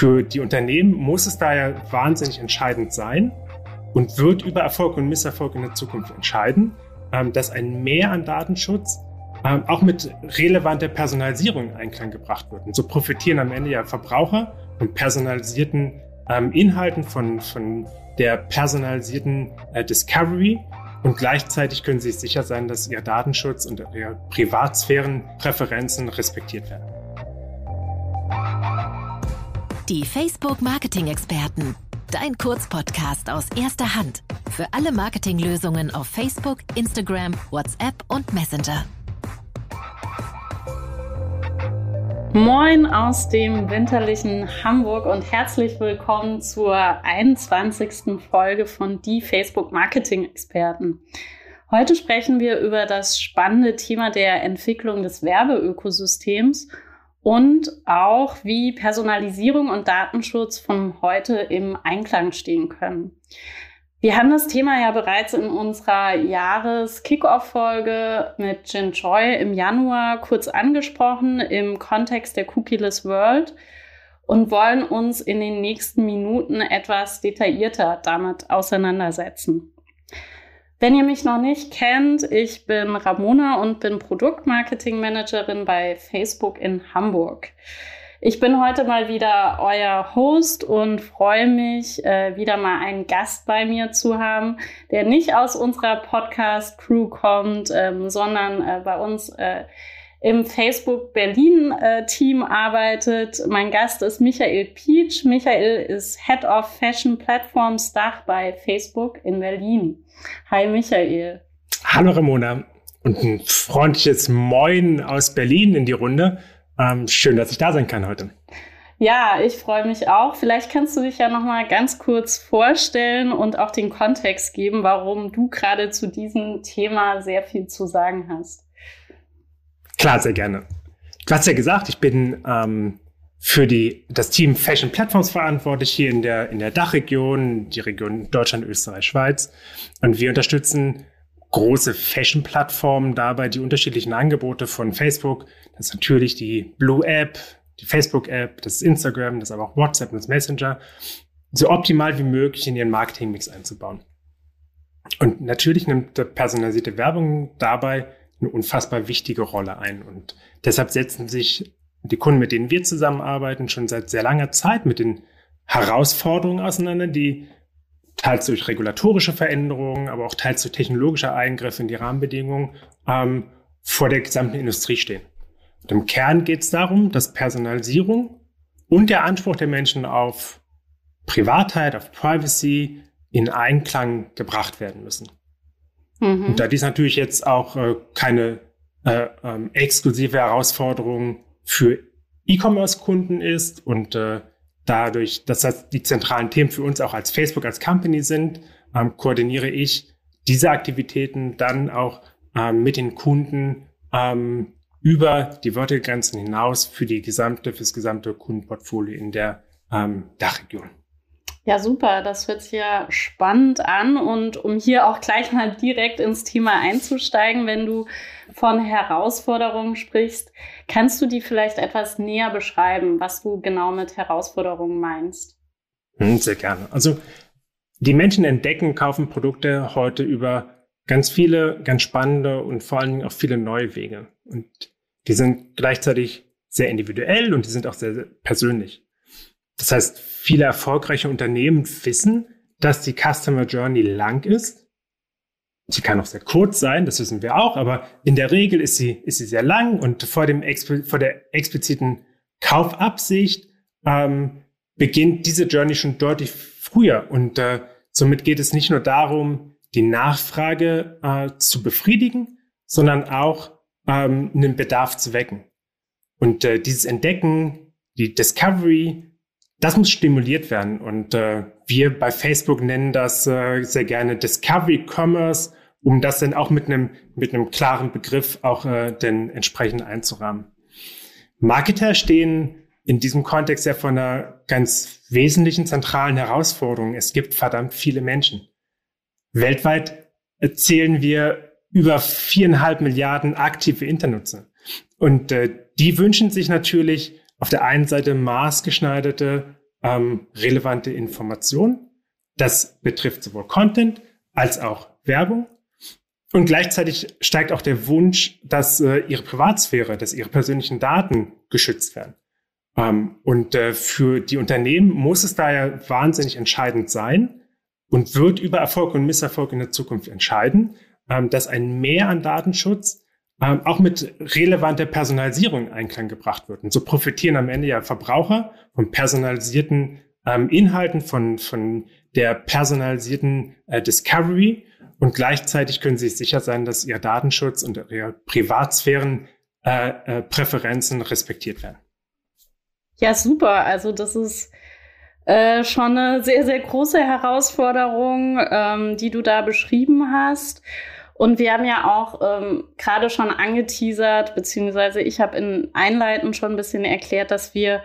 Für die Unternehmen muss es daher wahnsinnig entscheidend sein und wird über Erfolg und Misserfolg in der Zukunft entscheiden, ähm, dass ein Mehr an Datenschutz ähm, auch mit relevanter Personalisierung in Einklang gebracht wird. Und so profitieren am Ende ja Verbraucher von personalisierten ähm, Inhalten, von, von der personalisierten äh, Discovery und gleichzeitig können Sie sicher sein, dass Ihr Datenschutz und Ihre Privatsphärenpräferenzen respektiert werden. Die Facebook Marketing Experten. Dein Kurzpodcast aus erster Hand. Für alle Marketinglösungen auf Facebook, Instagram, WhatsApp und Messenger. Moin aus dem winterlichen Hamburg und herzlich willkommen zur 21. Folge von Die Facebook Marketing Experten. Heute sprechen wir über das spannende Thema der Entwicklung des Werbeökosystems und auch wie Personalisierung und Datenschutz von heute im Einklang stehen können. Wir haben das Thema ja bereits in unserer Jahres-Kickoff-Folge mit Jin Choi im Januar kurz angesprochen im Kontext der Cookieless World und wollen uns in den nächsten Minuten etwas detaillierter damit auseinandersetzen. Wenn ihr mich noch nicht kennt, ich bin Ramona und bin Produktmarketing-Managerin bei Facebook in Hamburg. Ich bin heute mal wieder euer Host und freue mich, äh, wieder mal einen Gast bei mir zu haben, der nicht aus unserer Podcast-Crew kommt, ähm, sondern äh, bei uns äh, im Facebook Berlin äh, Team arbeitet. Mein Gast ist Michael Pietsch. Michael ist Head of Fashion Platforms Dach bei Facebook in Berlin. Hi Michael. Hallo Ramona und ein freundliches Moin aus Berlin in die Runde. Ähm, schön, dass ich da sein kann heute. Ja, ich freue mich auch. Vielleicht kannst du dich ja noch mal ganz kurz vorstellen und auch den Kontext geben, warum du gerade zu diesem Thema sehr viel zu sagen hast. Klar, sehr gerne. Du hast ja gesagt, ich bin ähm, für die, das Team Fashion Platforms verantwortlich hier in der, in der Dachregion, die Region Deutschland, Österreich, Schweiz. Und wir unterstützen große Fashion-Plattformen dabei, die unterschiedlichen Angebote von Facebook. Das ist natürlich die Blue App, die Facebook-App, das ist Instagram, das ist aber auch WhatsApp und das Messenger, so optimal wie möglich in ihren Marketing-Mix einzubauen. Und natürlich nimmt personalisierte Werbung dabei eine unfassbar wichtige Rolle ein. Und deshalb setzen sich die Kunden, mit denen wir zusammenarbeiten, schon seit sehr langer Zeit mit den Herausforderungen auseinander, die teils durch regulatorische Veränderungen, aber auch teils durch technologische Eingriffe in die Rahmenbedingungen ähm, vor der gesamten Industrie stehen. Und im Kern geht es darum, dass Personalisierung und der Anspruch der Menschen auf Privatheit, auf Privacy in Einklang gebracht werden müssen. Mhm. Und da dies natürlich jetzt auch äh, keine äh, ähm, exklusive Herausforderung für E-Commerce-Kunden ist und äh, dadurch, dass das die zentralen Themen für uns auch als Facebook, als Company sind, ähm, koordiniere ich diese Aktivitäten dann auch ähm, mit den Kunden ähm, über die Vertical-Grenzen hinaus für die gesamte, fürs gesamte Kundenportfolio in der ähm, Dachregion. Ja, super. Das hört sich ja spannend an. Und um hier auch gleich mal direkt ins Thema einzusteigen, wenn du von Herausforderungen sprichst, kannst du die vielleicht etwas näher beschreiben, was du genau mit Herausforderungen meinst? Hm, sehr gerne. Also die Menschen entdecken, kaufen Produkte heute über ganz viele, ganz spannende und vor allen Dingen auch viele neue Wege. Und die sind gleichzeitig sehr individuell und die sind auch sehr, sehr persönlich. Das heißt, viele erfolgreiche Unternehmen wissen, dass die Customer Journey lang ist. Sie kann auch sehr kurz sein, das wissen wir auch, aber in der Regel ist sie, ist sie sehr lang und vor, dem, vor der expliziten Kaufabsicht ähm, beginnt diese Journey schon deutlich früher. Und äh, somit geht es nicht nur darum, die Nachfrage äh, zu befriedigen, sondern auch ähm, einen Bedarf zu wecken. Und äh, dieses Entdecken, die Discovery, das muss stimuliert werden. Und äh, wir bei Facebook nennen das äh, sehr gerne Discovery Commerce, um das dann auch mit einem mit einem klaren Begriff auch äh, denn entsprechend einzurahmen. Marketer stehen in diesem Kontext ja vor einer ganz wesentlichen zentralen Herausforderung. Es gibt verdammt viele Menschen. Weltweit zählen wir über viereinhalb Milliarden aktive Internutzer. Und äh, die wünschen sich natürlich auf der einen Seite maßgeschneiderte ähm, relevante Informationen. Das betrifft sowohl Content als auch Werbung. Und gleichzeitig steigt auch der Wunsch, dass äh, ihre Privatsphäre, dass ihre persönlichen Daten geschützt werden. Ähm, und äh, für die Unternehmen muss es daher wahnsinnig entscheidend sein und wird über Erfolg und Misserfolg in der Zukunft entscheiden, ähm, dass ein Mehr an Datenschutz ähm, auch mit relevanter Personalisierung in Einklang gebracht wird. Und so profitieren am Ende ja Verbraucher von personalisierten ähm, Inhalten, von, von der personalisierten äh, Discovery und gleichzeitig können sie sicher sein, dass ihr Datenschutz und ihre Privatsphärenpräferenzen äh, äh, respektiert werden. Ja, super. Also das ist äh, schon eine sehr, sehr große Herausforderung, ähm, die du da beschrieben hast. Und wir haben ja auch ähm, gerade schon angeteasert, beziehungsweise ich habe in Einleiten schon ein bisschen erklärt, dass wir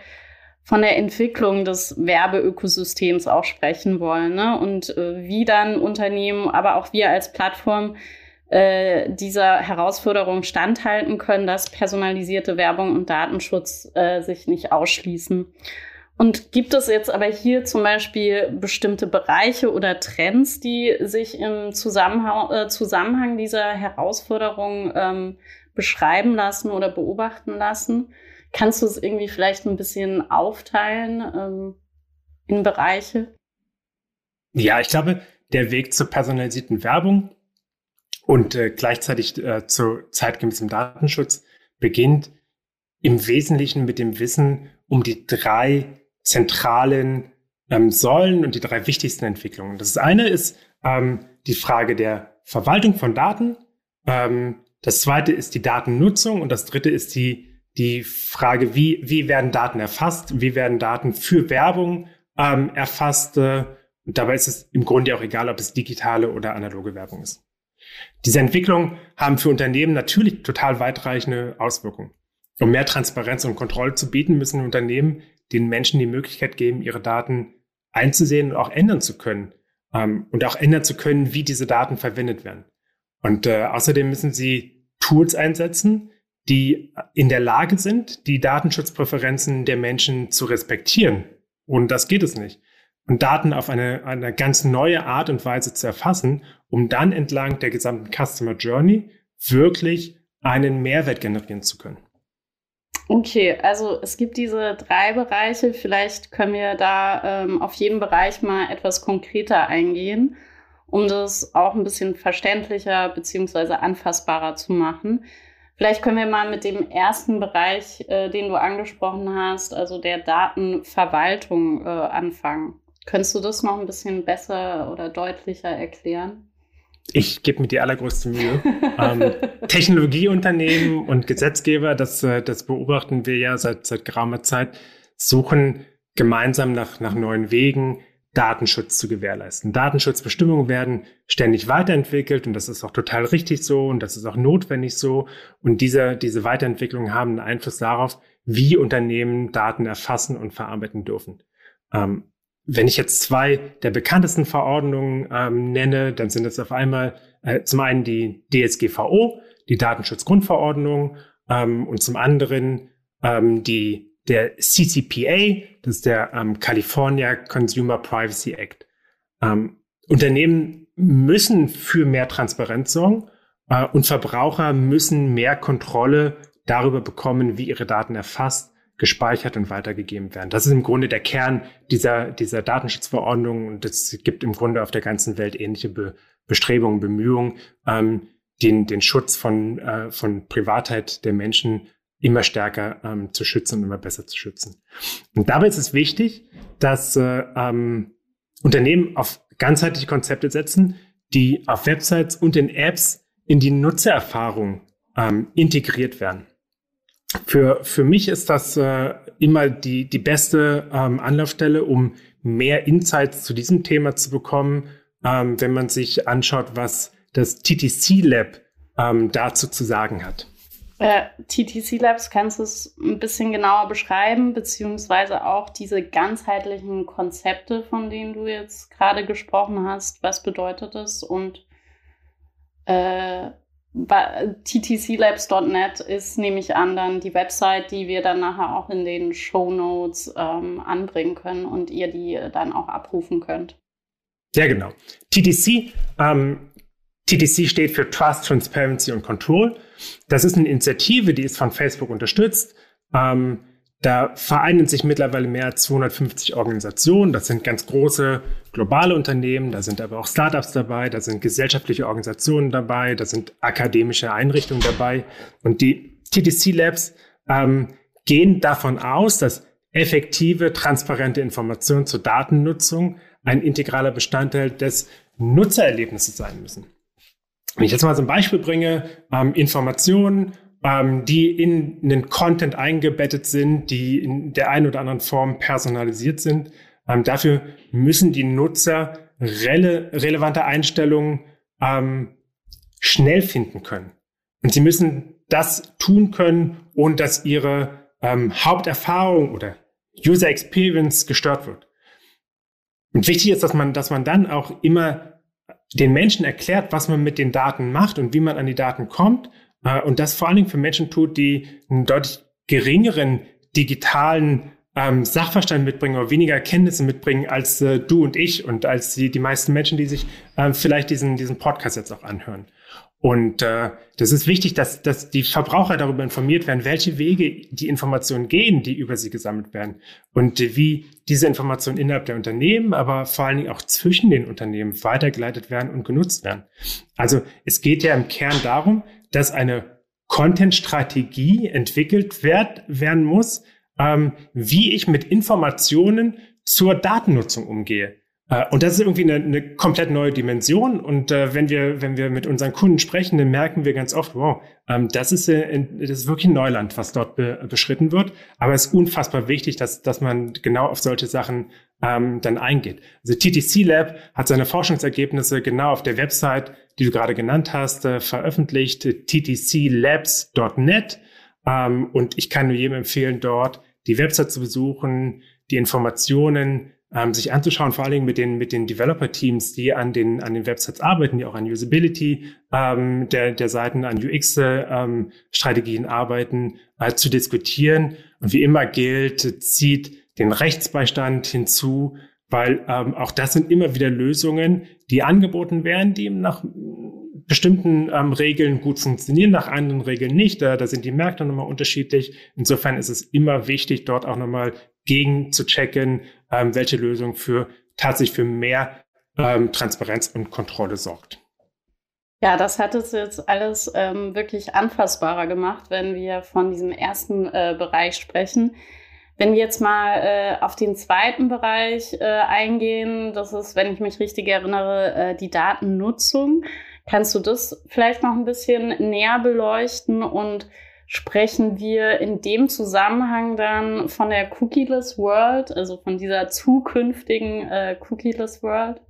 von der Entwicklung des Werbeökosystems auch sprechen wollen ne? und äh, wie dann Unternehmen, aber auch wir als Plattform äh, dieser Herausforderung standhalten können, dass personalisierte Werbung und Datenschutz äh, sich nicht ausschließen. Und gibt es jetzt aber hier zum Beispiel bestimmte Bereiche oder Trends, die sich im Zusammenhang, äh, Zusammenhang dieser Herausforderung ähm, beschreiben lassen oder beobachten lassen? Kannst du es irgendwie vielleicht ein bisschen aufteilen ähm, in Bereiche? Ja, ich glaube, der Weg zur personalisierten Werbung und äh, gleichzeitig äh, zu zeitgemäßem Datenschutz beginnt im Wesentlichen mit dem Wissen um die drei zentralen ähm, Säulen und die drei wichtigsten Entwicklungen. Das eine ist ähm, die Frage der Verwaltung von Daten. Ähm, das zweite ist die Datennutzung und das dritte ist die die Frage, wie, wie werden Daten erfasst, wie werden Daten für Werbung ähm, erfasst. Äh, und dabei ist es im Grunde auch egal, ob es digitale oder analoge Werbung ist. Diese Entwicklungen haben für Unternehmen natürlich total weitreichende Auswirkungen. Um mehr Transparenz und Kontrolle zu bieten, müssen Unternehmen den Menschen die Möglichkeit geben, ihre Daten einzusehen und auch ändern zu können. Ähm, und auch ändern zu können, wie diese Daten verwendet werden. Und äh, außerdem müssen sie Tools einsetzen, die in der Lage sind, die Datenschutzpräferenzen der Menschen zu respektieren. Und das geht es nicht. Und Daten auf eine, eine ganz neue Art und Weise zu erfassen, um dann entlang der gesamten Customer Journey wirklich einen Mehrwert generieren zu können. Okay, also es gibt diese drei Bereiche. Vielleicht können wir da ähm, auf jeden Bereich mal etwas konkreter eingehen, um das auch ein bisschen verständlicher beziehungsweise anfassbarer zu machen. Vielleicht können wir mal mit dem ersten Bereich, äh, den du angesprochen hast, also der Datenverwaltung, äh, anfangen. Könntest du das noch ein bisschen besser oder deutlicher erklären? Ich gebe mir die allergrößte Mühe. ähm, Technologieunternehmen und Gesetzgeber, das, äh, das beobachten wir ja seit, seit geraumer Zeit, suchen gemeinsam nach, nach neuen Wegen, Datenschutz zu gewährleisten. Datenschutzbestimmungen werden ständig weiterentwickelt und das ist auch total richtig so und das ist auch notwendig so. Und diese, diese Weiterentwicklungen haben einen Einfluss darauf, wie Unternehmen Daten erfassen und verarbeiten dürfen. Ähm, wenn ich jetzt zwei der bekanntesten Verordnungen ähm, nenne, dann sind es auf einmal äh, zum einen die DSGVO, die Datenschutzgrundverordnung, ähm, und zum anderen ähm, die der CCPA, das ist der ähm, California Consumer Privacy Act. Ähm, Unternehmen müssen für mehr Transparenz sorgen äh, und Verbraucher müssen mehr Kontrolle darüber bekommen, wie ihre Daten erfasst, gespeichert und weitergegeben werden. Das ist im Grunde der Kern dieser, dieser Datenschutzverordnung und es gibt im Grunde auf der ganzen Welt ähnliche Be Bestrebungen, Bemühungen, ähm, den, den Schutz von, äh, von Privatheit der Menschen immer stärker ähm, zu schützen und immer besser zu schützen. Und dabei ist es wichtig, dass äh, ähm, Unternehmen auf ganzheitliche Konzepte setzen, die auf Websites und in Apps in die Nutzererfahrung ähm, integriert werden. Für, für mich ist das äh, immer die, die beste ähm, Anlaufstelle, um mehr Insights zu diesem Thema zu bekommen, ähm, wenn man sich anschaut, was das TTC Lab ähm, dazu zu sagen hat. Äh, TTC Labs, kannst du es ein bisschen genauer beschreiben, beziehungsweise auch diese ganzheitlichen Konzepte, von denen du jetzt gerade gesprochen hast? Was bedeutet das und äh, ttclabs.net ist, nehme ich an, dann die Website, die wir dann nachher auch in den Show Notes ähm, anbringen können und ihr die dann auch abrufen könnt. Ja, genau. TTC, ähm, TTC steht für Trust, Transparency und Control. Das ist eine Initiative, die ist von Facebook unterstützt. Ähm, da vereinen sich mittlerweile mehr als 250 Organisationen. Das sind ganz große globale Unternehmen, da sind aber auch Startups dabei, da sind gesellschaftliche Organisationen dabei, da sind akademische Einrichtungen dabei. Und die TTC Labs ähm, gehen davon aus, dass effektive, transparente Informationen zur Datennutzung ein integraler Bestandteil des Nutzererlebnisses sein müssen. Wenn ich jetzt mal so ein Beispiel bringe, ähm, Informationen, ähm, die in einen Content eingebettet sind, die in der einen oder anderen Form personalisiert sind. Ähm, dafür müssen die Nutzer rele relevante Einstellungen ähm, schnell finden können. Und sie müssen das tun können, ohne dass ihre ähm, Haupterfahrung oder User Experience gestört wird. Und wichtig ist, dass man, dass man dann auch immer den Menschen erklärt, was man mit den Daten macht und wie man an die Daten kommt äh, und das vor allen Dingen für Menschen tut, die einen deutlich geringeren digitalen ähm, Sachverstand mitbringen oder weniger Kenntnisse mitbringen als äh, du und ich und als die, die meisten Menschen, die sich äh, vielleicht diesen, diesen Podcast jetzt auch anhören. Und äh, das ist wichtig, dass, dass die Verbraucher darüber informiert werden, welche Wege die Informationen gehen, die über sie gesammelt werden und wie diese Informationen innerhalb der Unternehmen, aber vor allen Dingen auch zwischen den Unternehmen weitergeleitet werden und genutzt werden. Also es geht ja im Kern darum, dass eine Content-Strategie entwickelt werd, werden muss, ähm, wie ich mit Informationen zur Datennutzung umgehe. Äh, und das ist irgendwie eine, eine komplett neue Dimension. Und äh, wenn wir, wenn wir mit unseren Kunden sprechen, dann merken wir ganz oft, wow, ähm, das ist, äh, das ist wirklich Neuland, was dort be beschritten wird. Aber es ist unfassbar wichtig, dass, dass man genau auf solche Sachen ähm, dann eingeht. Also TTC Lab hat seine Forschungsergebnisse genau auf der Website, die du gerade genannt hast, äh, veröffentlicht, ttclabs.net. Ähm, und ich kann nur jedem empfehlen, dort die Website zu besuchen, die Informationen ähm, sich anzuschauen, vor allen Dingen mit den, mit den Developer-Teams, die an den, an den Websites arbeiten, die auch an Usability ähm, der, der Seiten, an UX-Strategien ähm, arbeiten, äh, zu diskutieren. Und wie immer gilt, zieht den Rechtsbeistand hinzu, weil ähm, auch das sind immer wieder Lösungen, die angeboten werden, die nach bestimmten ähm, Regeln gut funktionieren, nach anderen Regeln nicht. Da, da sind die Märkte nochmal unterschiedlich. Insofern ist es immer wichtig, dort auch nochmal gegen zu checken, ähm, welche Lösung für tatsächlich für mehr ähm, Transparenz und Kontrolle sorgt. Ja, das hat es jetzt alles ähm, wirklich anfassbarer gemacht, wenn wir von diesem ersten äh, Bereich sprechen. Wenn wir jetzt mal äh, auf den zweiten Bereich äh, eingehen, das ist, wenn ich mich richtig erinnere, äh, die Datennutzung. Kannst du das vielleicht noch ein bisschen näher beleuchten und sprechen wir in dem Zusammenhang dann von der Cookieless World, also von dieser zukünftigen äh, Cookieless World?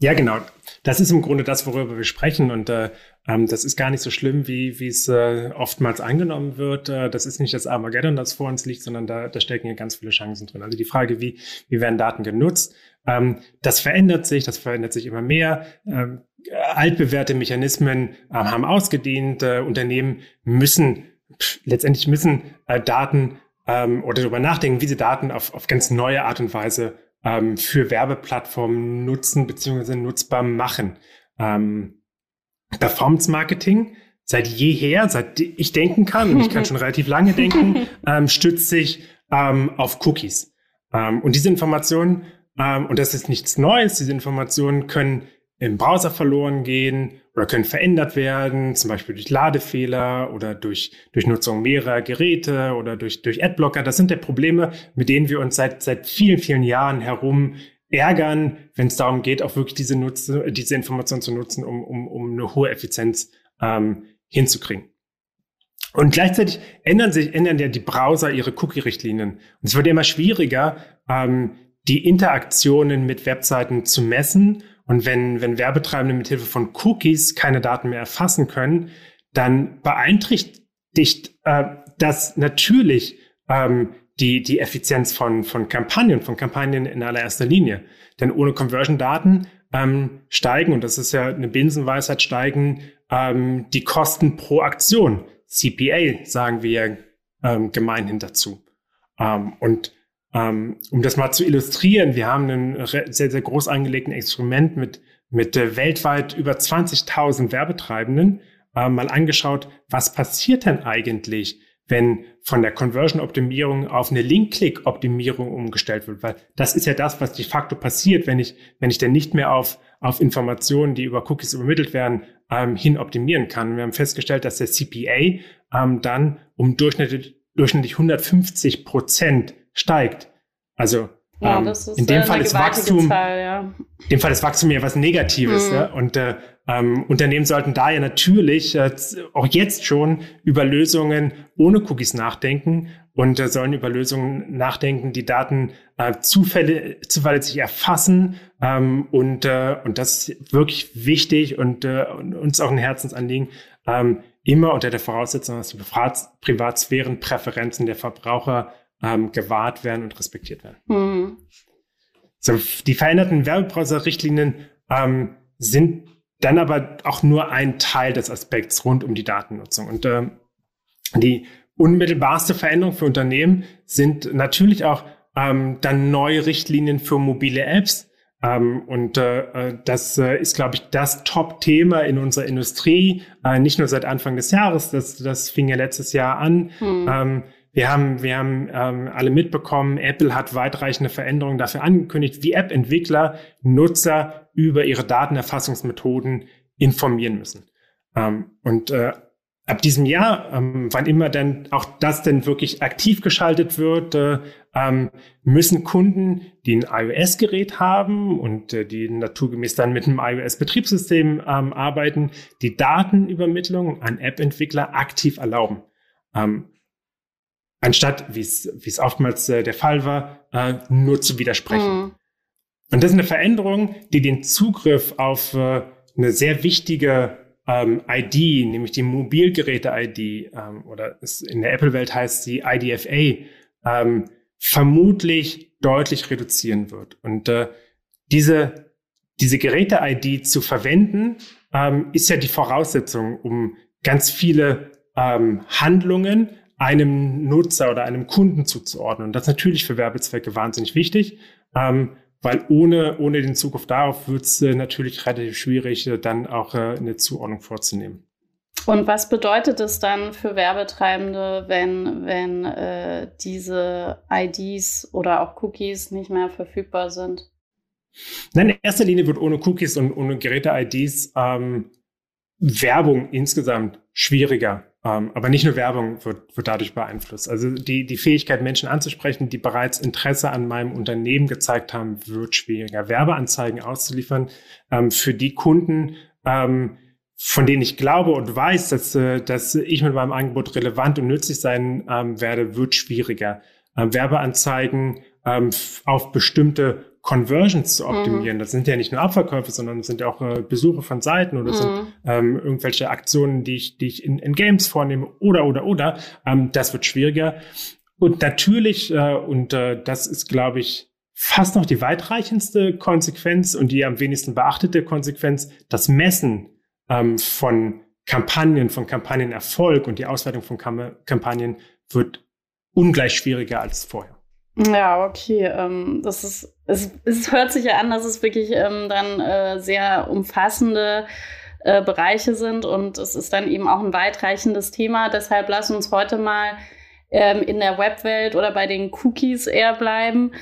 Ja, genau. Das ist im Grunde das, worüber wir sprechen. Und äh, ähm, das ist gar nicht so schlimm, wie wie es äh, oftmals angenommen wird. Äh, das ist nicht das Armageddon, das vor uns liegt, sondern da, da stecken hier ganz viele Chancen drin. Also die Frage, wie, wie werden Daten genutzt, ähm, das verändert sich, das verändert sich immer mehr. Ähm, altbewährte Mechanismen äh, haben ausgedient. Äh, Unternehmen müssen, pff, letztendlich müssen äh, Daten ähm, oder darüber nachdenken, wie sie Daten auf, auf ganz neue Art und Weise ähm, für Werbeplattformen nutzen bzw. nutzbar machen. Ähm, Performance Marketing seit jeher, seit ich denken kann, und ich kann schon relativ lange denken, ähm, stützt sich ähm, auf Cookies. Ähm, und diese Informationen, ähm, und das ist nichts Neues, diese Informationen können im Browser verloren gehen oder können verändert werden, zum Beispiel durch Ladefehler oder durch, durch Nutzung mehrerer Geräte oder durch, durch Adblocker. Das sind ja Probleme, mit denen wir uns seit, seit vielen, vielen Jahren herum ärgern, wenn es darum geht, auch wirklich diese, Nutze, diese Information zu nutzen, um, um, um eine hohe Effizienz ähm, hinzukriegen. Und gleichzeitig ändern sich, ändern ja die Browser ihre Cookie-Richtlinien. Und es wird immer schwieriger, ähm, die Interaktionen mit Webseiten zu messen und wenn, wenn Werbetreibende mit Hilfe von Cookies keine Daten mehr erfassen können, dann beeinträchtigt äh, das natürlich ähm, die, die Effizienz von, von Kampagnen, von Kampagnen in allererster Linie. Denn ohne Conversion-Daten ähm, steigen, und das ist ja eine Binsenweisheit, steigen ähm, die Kosten pro Aktion, CPA, sagen wir ähm, gemeinhin dazu. Ähm, und um das mal zu illustrieren, wir haben ein sehr, sehr groß angelegten Experiment mit, mit äh, weltweit über 20.000 Werbetreibenden äh, mal angeschaut, was passiert denn eigentlich, wenn von der Conversion-Optimierung auf eine Link-Click-Optimierung umgestellt wird, weil das ist ja das, was de facto passiert, wenn ich, wenn ich denn nicht mehr auf, auf Informationen, die über Cookies übermittelt werden, ähm, hin optimieren kann. Wir haben festgestellt, dass der CPA ähm, dann um durchschnittlich, durchschnittlich 150 Prozent steigt. Also ja, ähm, in dem Fall ist Wachstum, Zahl, ja. in dem Fall ist Wachstum ja was Negatives. Mhm. Ja? Und äh, ähm, Unternehmen sollten da ja natürlich äh, auch jetzt schon über Lösungen ohne Cookies nachdenken und äh, sollen über Lösungen nachdenken, die Daten äh, zufälle, zuverlässig erfassen. Ähm, und, äh, und das ist wirklich wichtig und, äh, und uns auch ein Herzensanliegen, ähm, immer unter der Voraussetzung, dass die Privatsphärenpräferenzen der Verbraucher ähm, gewahrt werden und respektiert werden. Mhm. So, die veränderten Werbebrowser-Richtlinien ähm, sind dann aber auch nur ein Teil des Aspekts rund um die Datennutzung. Und ähm, die unmittelbarste Veränderung für Unternehmen sind natürlich auch ähm, dann neue Richtlinien für mobile Apps. Ähm, und äh, äh das äh, ist, glaube ich, das Top-Thema in unserer Industrie, äh, nicht nur seit Anfang des Jahres, das, das fing ja letztes Jahr an. Hm. Ähm, wir haben, wir haben ähm, alle mitbekommen, Apple hat weitreichende Veränderungen dafür angekündigt, wie App-Entwickler Nutzer über ihre Datenerfassungsmethoden informieren müssen. Ähm, und äh, ab diesem Jahr, ähm, wann immer denn auch das denn wirklich aktiv geschaltet wird, äh, ähm, müssen Kunden, die ein iOS-Gerät haben und äh, die naturgemäß dann mit einem iOS-Betriebssystem ähm, arbeiten, die Datenübermittlung an App-Entwickler aktiv erlauben. Ähm, anstatt, wie es wie es oftmals äh, der Fall war, äh, nur zu widersprechen. Mhm. Und das ist eine Veränderung, die den Zugriff auf äh, eine sehr wichtige ähm, ID, nämlich die Mobilgeräte-ID, ähm, oder es, in der Apple-Welt heißt sie IDFA, ähm, vermutlich deutlich reduzieren wird. Und äh, diese, diese Geräte-ID zu verwenden, ähm, ist ja die Voraussetzung, um ganz viele ähm, Handlungen einem Nutzer oder einem Kunden zuzuordnen. Und das ist natürlich für Werbezwecke wahnsinnig wichtig, ähm, weil ohne, ohne den Zugriff darauf wird es äh, natürlich relativ schwierig, äh, dann auch äh, eine Zuordnung vorzunehmen. Und was bedeutet es dann für Werbetreibende, wenn, wenn äh, diese IDs oder auch Cookies nicht mehr verfügbar sind? Nein, in erster Linie wird ohne Cookies und ohne Geräte-IDs ähm, Werbung insgesamt schwieriger. Ähm, aber nicht nur Werbung wird, wird dadurch beeinflusst. Also die, die Fähigkeit, Menschen anzusprechen, die bereits Interesse an meinem Unternehmen gezeigt haben, wird schwieriger. Werbeanzeigen auszuliefern ähm, für die Kunden, ähm, von denen ich glaube und weiß, dass, äh, dass ich mit meinem Angebot relevant und nützlich sein ähm, werde, wird schwieriger. Ähm, Werbeanzeigen ähm, auf bestimmte Conversions zu optimieren. Mhm. Das sind ja nicht nur Abverkäufe, sondern sind ja auch äh, Besuche von Seiten oder mhm. sind ähm, irgendwelche Aktionen, die ich, die ich in, in Games vornehme oder oder oder. Ähm, das wird schwieriger. Und natürlich, äh, und äh, das ist, glaube ich, fast noch die weitreichendste Konsequenz und die am wenigsten beachtete Konsequenz, das Messen ähm, von Kampagnen, von Kampagnenerfolg und die Auswertung von Kam Kampagnen wird ungleich schwieriger als vorher. Ja, okay. Ähm, das ist, es, es hört sich ja an, dass es wirklich ähm, dann äh, sehr umfassende äh, Bereiche sind und es ist dann eben auch ein weitreichendes Thema. Deshalb lass uns heute mal ähm, in der Webwelt oder bei den Cookies eher bleiben.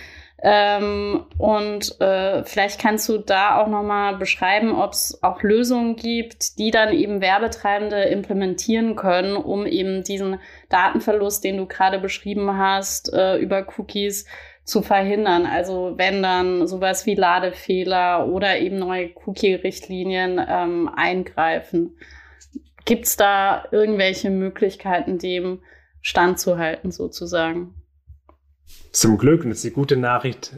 Ähm, und äh, vielleicht kannst du da auch nochmal beschreiben, ob es auch Lösungen gibt, die dann eben Werbetreibende implementieren können, um eben diesen Datenverlust, den du gerade beschrieben hast, äh, über Cookies zu verhindern. Also wenn dann sowas wie Ladefehler oder eben neue Cookie-Richtlinien ähm, eingreifen. Gibt es da irgendwelche Möglichkeiten, dem standzuhalten sozusagen? Zum Glück, und das ist die gute Nachricht,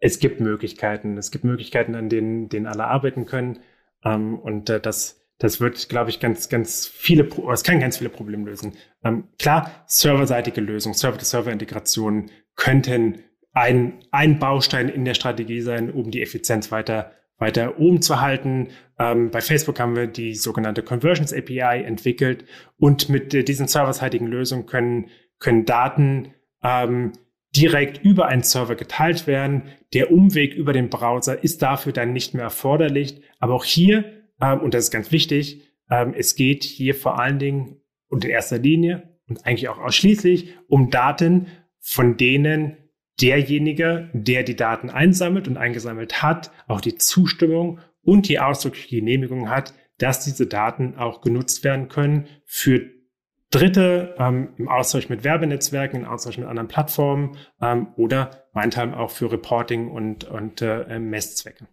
es gibt Möglichkeiten. Es gibt Möglichkeiten, an denen, denen alle arbeiten können. Ähm, und äh, das, das wird, glaube ich, ganz, ganz viele, es kann ganz viele Probleme lösen. Ähm, klar, serverseitige Lösungen, Server-to-Server-Integrationen könnten ein, ein Baustein in der Strategie sein, um die Effizienz weiter, weiter oben zu halten. Ähm, bei Facebook haben wir die sogenannte Conversions API entwickelt und mit äh, diesen serverseitigen Lösungen können, können Daten ähm, direkt über einen Server geteilt werden. Der Umweg über den Browser ist dafür dann nicht mehr erforderlich. Aber auch hier, ähm, und das ist ganz wichtig, ähm, es geht hier vor allen Dingen und in erster Linie und eigentlich auch ausschließlich um Daten, von denen derjenige, der die Daten einsammelt und eingesammelt hat, auch die Zustimmung und die ausdrückliche Genehmigung hat, dass diese Daten auch genutzt werden können für Dritte ähm, im Austausch mit Werbenetzwerken, im Austausch mit anderen Plattformen ähm, oder meinethalb auch für Reporting und, und äh, Messzwecke.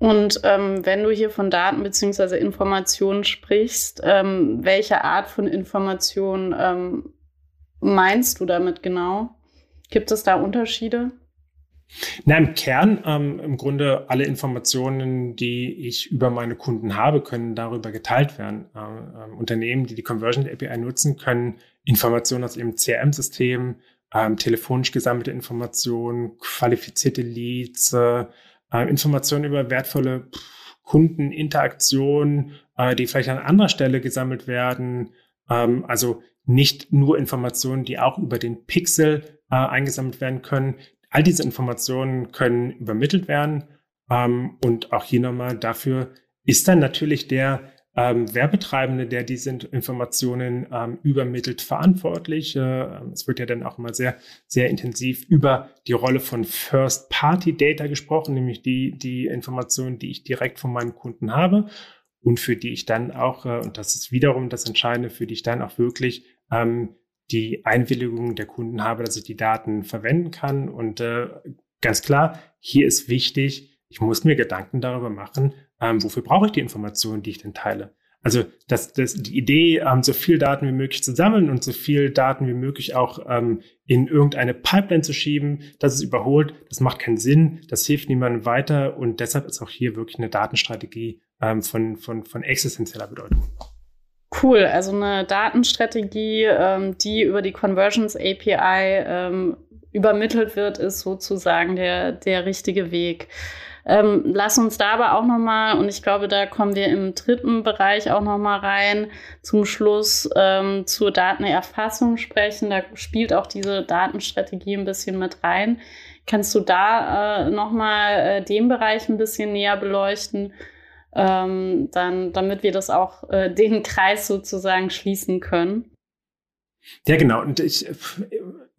Und ähm, wenn du hier von Daten beziehungsweise Informationen sprichst, ähm, welche Art von Informationen ähm, meinst du damit genau? Gibt es da Unterschiede? Na, im Kern, ähm, im Grunde alle Informationen, die ich über meine Kunden habe, können darüber geteilt werden. Ähm, ähm Unternehmen, die die Conversion API nutzen, können Informationen aus ihrem CRM-System, ähm, telefonisch gesammelte Informationen, qualifizierte Leads, äh, Informationen über wertvolle Kundeninteraktionen, äh, die vielleicht an anderer Stelle gesammelt werden. Ähm, also nicht nur Informationen, die auch über den Pixel äh, eingesammelt werden können. All diese Informationen können übermittelt werden. Ähm, und auch hier nochmal dafür ist dann natürlich der ähm, Werbetreibende, der diese Informationen ähm, übermittelt, verantwortlich. Äh, es wird ja dann auch immer sehr, sehr intensiv über die Rolle von First-Party-Data gesprochen, nämlich die, die Informationen, die ich direkt von meinen Kunden habe und für die ich dann auch, äh, und das ist wiederum das Entscheidende, für die ich dann auch wirklich ähm, die Einwilligung der Kunden habe, dass ich die Daten verwenden kann. Und äh, ganz klar, hier ist wichtig, ich muss mir Gedanken darüber machen, ähm, wofür brauche ich die Informationen, die ich denn teile. Also das, das, die Idee, ähm, so viel Daten wie möglich zu sammeln und so viel Daten wie möglich auch ähm, in irgendeine Pipeline zu schieben, das ist überholt, das macht keinen Sinn, das hilft niemandem weiter und deshalb ist auch hier wirklich eine Datenstrategie ähm, von, von, von existenzieller Bedeutung. Cool, also eine Datenstrategie, ähm, die über die Conversions API ähm, übermittelt wird, ist sozusagen der, der richtige Weg. Ähm, lass uns da aber auch nochmal, und ich glaube, da kommen wir im dritten Bereich auch nochmal rein, zum Schluss ähm, zur Datenerfassung sprechen. Da spielt auch diese Datenstrategie ein bisschen mit rein. Kannst du da äh, nochmal äh, den Bereich ein bisschen näher beleuchten? Ähm, dann, damit wir das auch äh, den Kreis sozusagen schließen können. Ja, genau. Und ich, es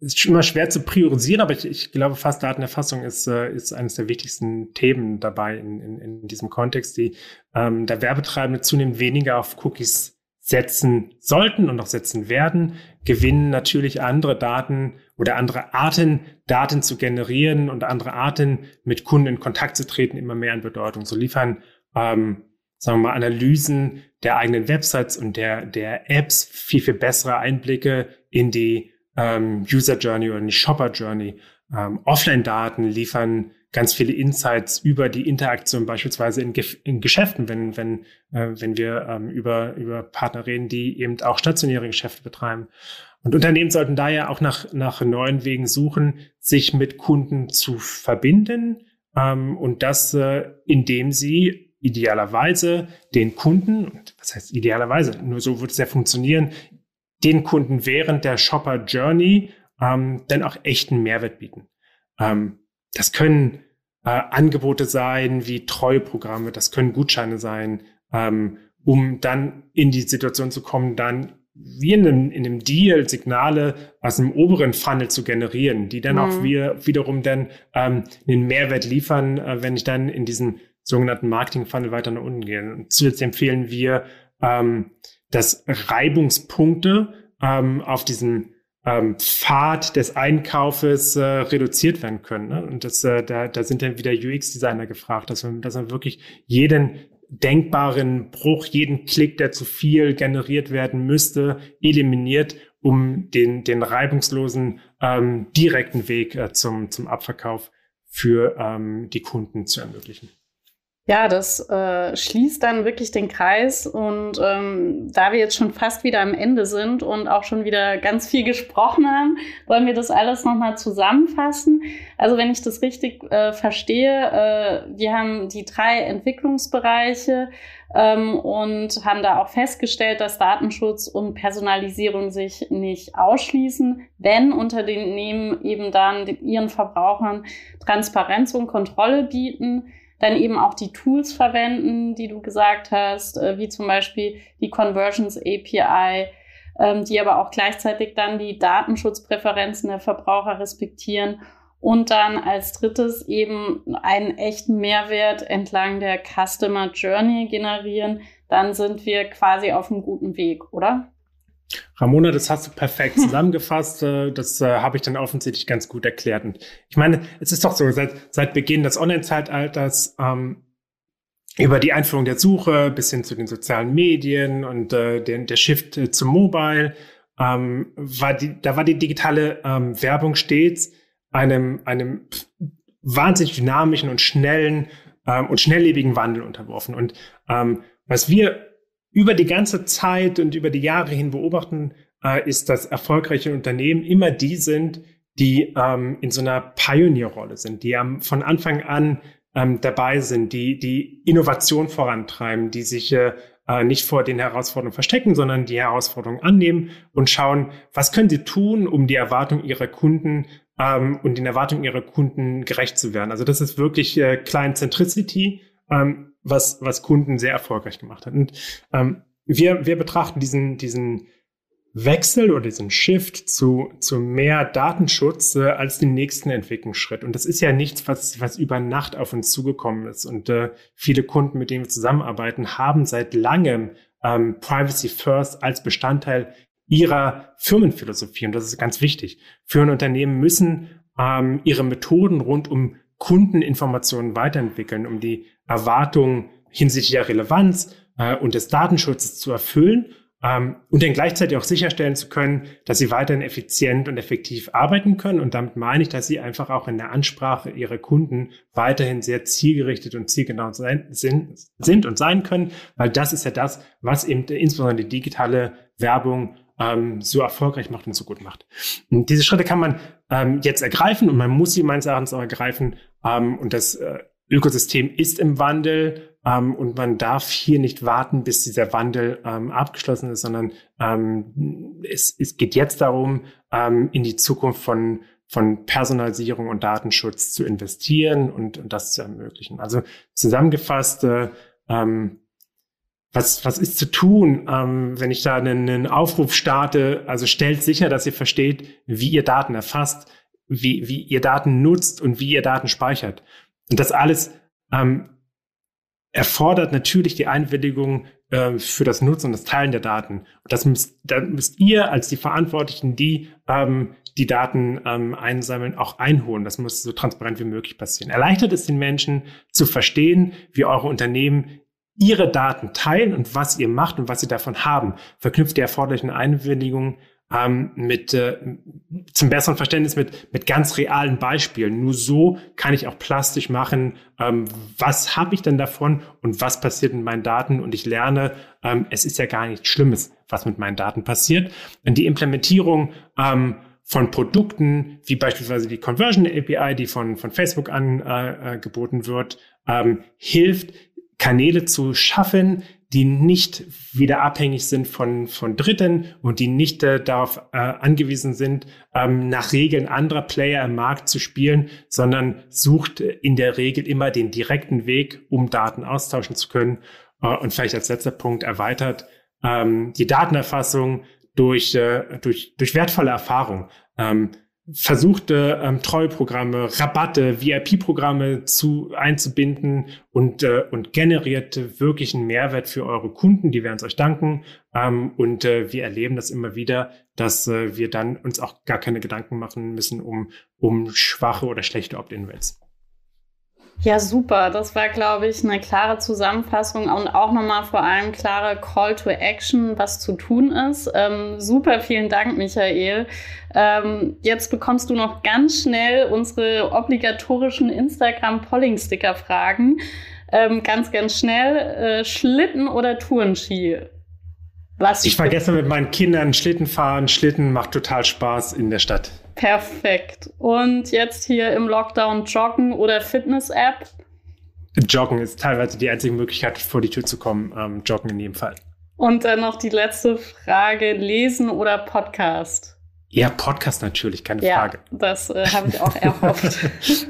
ist immer schwer zu priorisieren, aber ich, ich glaube, fast Datenerfassung ist, äh, ist eines der wichtigsten Themen dabei in, in, in diesem Kontext, die ähm, der Werbetreibende zunehmend weniger auf Cookies setzen sollten und auch setzen werden, gewinnen natürlich andere Daten oder andere Arten, Daten zu generieren und andere Arten, mit Kunden in Kontakt zu treten, immer mehr an Bedeutung. So liefern ähm, sagen wir mal, Analysen der eigenen Websites und der, der Apps viel, viel bessere Einblicke in die ähm, User Journey oder in die Shopper Journey. Ähm, Offline-Daten liefern ganz viele Insights über die Interaktion beispielsweise in, Ge in Geschäften, wenn, wenn, äh, wenn wir ähm, über, über Partner reden, die eben auch stationäre Geschäfte betreiben. Und Unternehmen sollten daher auch nach, nach neuen Wegen suchen, sich mit Kunden zu verbinden ähm, und das, äh, indem sie idealerweise den Kunden, was heißt idealerweise, nur so wird es ja funktionieren, den Kunden während der Shopper Journey ähm, dann auch echten Mehrwert bieten. Ähm, das können äh, Angebote sein wie Treueprogramme, das können Gutscheine sein, ähm, um dann in die Situation zu kommen, dann wie in einem, in einem Deal Signale aus dem oberen Funnel zu generieren, die dann mhm. auch wieder, wiederum dann ähm, einen Mehrwert liefern, äh, wenn ich dann in diesen sogenannten Marketing-Funnel weiter nach unten gehen. Und zusätzlich empfehlen wir, ähm, dass Reibungspunkte ähm, auf diesem ähm, Pfad des Einkaufes äh, reduziert werden können. Ne? Und das, äh, da, da sind dann wieder UX-Designer gefragt, dass man, dass man wirklich jeden denkbaren Bruch, jeden Klick, der zu viel generiert werden müsste, eliminiert, um den, den reibungslosen ähm, direkten Weg äh, zum, zum Abverkauf für ähm, die Kunden zu ermöglichen. Ja, das äh, schließt dann wirklich den Kreis. Und ähm, da wir jetzt schon fast wieder am Ende sind und auch schon wieder ganz viel gesprochen haben, wollen wir das alles nochmal zusammenfassen. Also wenn ich das richtig äh, verstehe, äh, wir haben die drei Entwicklungsbereiche ähm, und haben da auch festgestellt, dass Datenschutz und Personalisierung sich nicht ausschließen, wenn Unternehmen eben dann ihren Verbrauchern Transparenz und Kontrolle bieten dann eben auch die Tools verwenden, die du gesagt hast, äh, wie zum Beispiel die Conversions API, ähm, die aber auch gleichzeitig dann die Datenschutzpräferenzen der Verbraucher respektieren und dann als drittes eben einen echten Mehrwert entlang der Customer Journey generieren, dann sind wir quasi auf einem guten Weg, oder? Ramona, das hast du perfekt zusammengefasst. Äh, das äh, habe ich dann offensichtlich ganz gut erklärt. Und ich meine, es ist doch so, seit, seit Beginn des Online-Zeitalters, ähm, über die Einführung der Suche bis hin zu den sozialen Medien und äh, den, der Shift äh, zum Mobile, ähm, war die, da war die digitale ähm, Werbung stets einem, einem wahnsinnig dynamischen und schnellen ähm, und schnelllebigen Wandel unterworfen. Und ähm, was wir über die ganze Zeit und über die Jahre hin beobachten, äh, ist, dass erfolgreiche Unternehmen immer die sind, die ähm, in so einer Pionierrolle sind, die ähm, von Anfang an ähm, dabei sind, die die Innovation vorantreiben, die sich äh, äh, nicht vor den Herausforderungen verstecken, sondern die Herausforderungen annehmen und schauen, was können sie tun, um die Erwartungen ihrer Kunden ähm, und den Erwartungen ihrer Kunden gerecht zu werden. Also das ist wirklich äh, Client Centricity, ähm, was, was Kunden sehr erfolgreich gemacht hat. Und ähm, wir, wir betrachten diesen, diesen Wechsel oder diesen Shift zu, zu mehr Datenschutz äh, als den nächsten Entwicklungsschritt. Und das ist ja nichts, was, was über Nacht auf uns zugekommen ist. Und äh, viele Kunden, mit denen wir zusammenarbeiten, haben seit langem ähm, Privacy First als Bestandteil ihrer Firmenphilosophie. Und das ist ganz wichtig. Firmenunternehmen müssen ähm, ihre Methoden rund um Kundeninformationen weiterentwickeln, um die Erwartungen hinsichtlich der Relevanz äh, und des Datenschutzes zu erfüllen ähm, und dann gleichzeitig auch sicherstellen zu können, dass sie weiterhin effizient und effektiv arbeiten können. Und damit meine ich, dass sie einfach auch in der Ansprache ihrer Kunden weiterhin sehr zielgerichtet und zielgenau sein, sind, sind und sein können, weil das ist ja das, was eben insbesondere die digitale Werbung ähm, so erfolgreich macht und so gut macht. Und diese Schritte kann man ähm, jetzt ergreifen und man muss sie meines Erachtens auch ergreifen. Ähm, und das äh, Ökosystem ist im Wandel ähm, und man darf hier nicht warten, bis dieser Wandel ähm, abgeschlossen ist, sondern ähm, es, es geht jetzt darum, ähm, in die Zukunft von von Personalisierung und Datenschutz zu investieren und, und das zu ermöglichen. Also zusammengefasst, äh, ähm, was, was ist zu tun, ähm, wenn ich da einen, einen Aufruf starte? Also stellt sicher, dass ihr versteht, wie ihr Daten erfasst, wie, wie ihr Daten nutzt und wie ihr Daten speichert. Und das alles ähm, erfordert natürlich die Einwilligung äh, für das Nutzen und das Teilen der Daten. Und das müsst, da müsst ihr als die Verantwortlichen, die ähm, die Daten ähm, einsammeln, auch einholen. Das muss so transparent wie möglich passieren. Erleichtert es den Menschen zu verstehen, wie eure Unternehmen ihre Daten teilen und was ihr macht und was sie davon haben, verknüpft die erforderlichen Einwilligungen ähm, mit äh, zum besseren Verständnis mit mit ganz realen Beispielen. Nur so kann ich auch plastisch machen, ähm, was habe ich denn davon und was passiert mit meinen Daten und ich lerne, ähm, es ist ja gar nichts Schlimmes, was mit meinen Daten passiert. Und die Implementierung ähm, von Produkten, wie beispielsweise die Conversion API, die von, von Facebook angeboten äh, wird, ähm, hilft, Kanäle zu schaffen, die nicht wieder abhängig sind von, von Dritten und die nicht äh, darauf äh, angewiesen sind, ähm, nach Regeln anderer Player im Markt zu spielen, sondern sucht in der Regel immer den direkten Weg, um Daten austauschen zu können. Äh, und vielleicht als letzter Punkt erweitert ähm, die Datenerfassung durch, äh, durch, durch wertvolle Erfahrung. Ähm, versuchte ähm, Treueprogramme, Rabatte, VIP-Programme zu einzubinden und äh, und generierte wirklich einen Mehrwert für eure Kunden. Die werden es euch danken ähm, und äh, wir erleben das immer wieder, dass äh, wir dann uns auch gar keine Gedanken machen müssen um um schwache oder schlechte Opt-in-Rates. Ja, super. Das war, glaube ich, eine klare Zusammenfassung und auch nochmal vor allem klare Call to Action, was zu tun ist. Ähm, super, vielen Dank, Michael. Ähm, jetzt bekommst du noch ganz schnell unsere obligatorischen Instagram-Polling-Sticker-Fragen. Ähm, ganz, ganz schnell. Äh, Schlitten oder Tourenski? Was ich war gestern mit meinen Kindern Schlitten fahren. Schlitten macht total Spaß in der Stadt. Perfekt. Und jetzt hier im Lockdown Joggen oder Fitness-App? Joggen ist teilweise die einzige Möglichkeit, vor die Tür zu kommen. Ähm, joggen in jedem Fall. Und dann noch die letzte Frage: Lesen oder Podcast? Ja, Podcast natürlich, keine ja, Frage. Das äh, habe ich auch erhofft.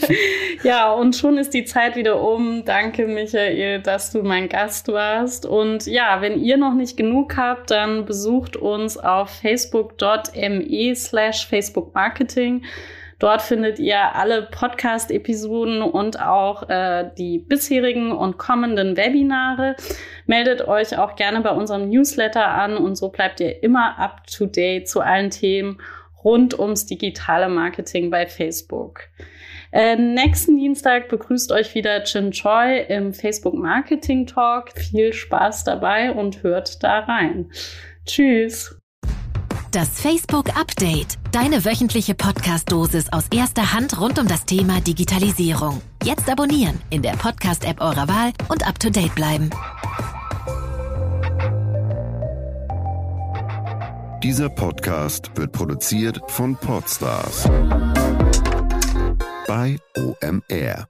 ja, und schon ist die Zeit wieder um. Danke, Michael, dass du mein Gast warst. Und ja, wenn ihr noch nicht genug habt, dann besucht uns auf facebook.me slash Facebook Marketing. Dort findet ihr alle Podcast-Episoden und auch äh, die bisherigen und kommenden Webinare. Meldet euch auch gerne bei unserem Newsletter an und so bleibt ihr immer up to date zu allen Themen rund ums digitale Marketing bei Facebook. Äh, nächsten Dienstag begrüßt euch wieder Chin Choi im Facebook Marketing Talk. Viel Spaß dabei und hört da rein. Tschüss. Das Facebook Update. Deine wöchentliche Podcast-Dosis aus erster Hand rund um das Thema Digitalisierung. Jetzt abonnieren in der Podcast-App eurer Wahl und up to date bleiben. Dieser Podcast wird produziert von Podstars bei OMR.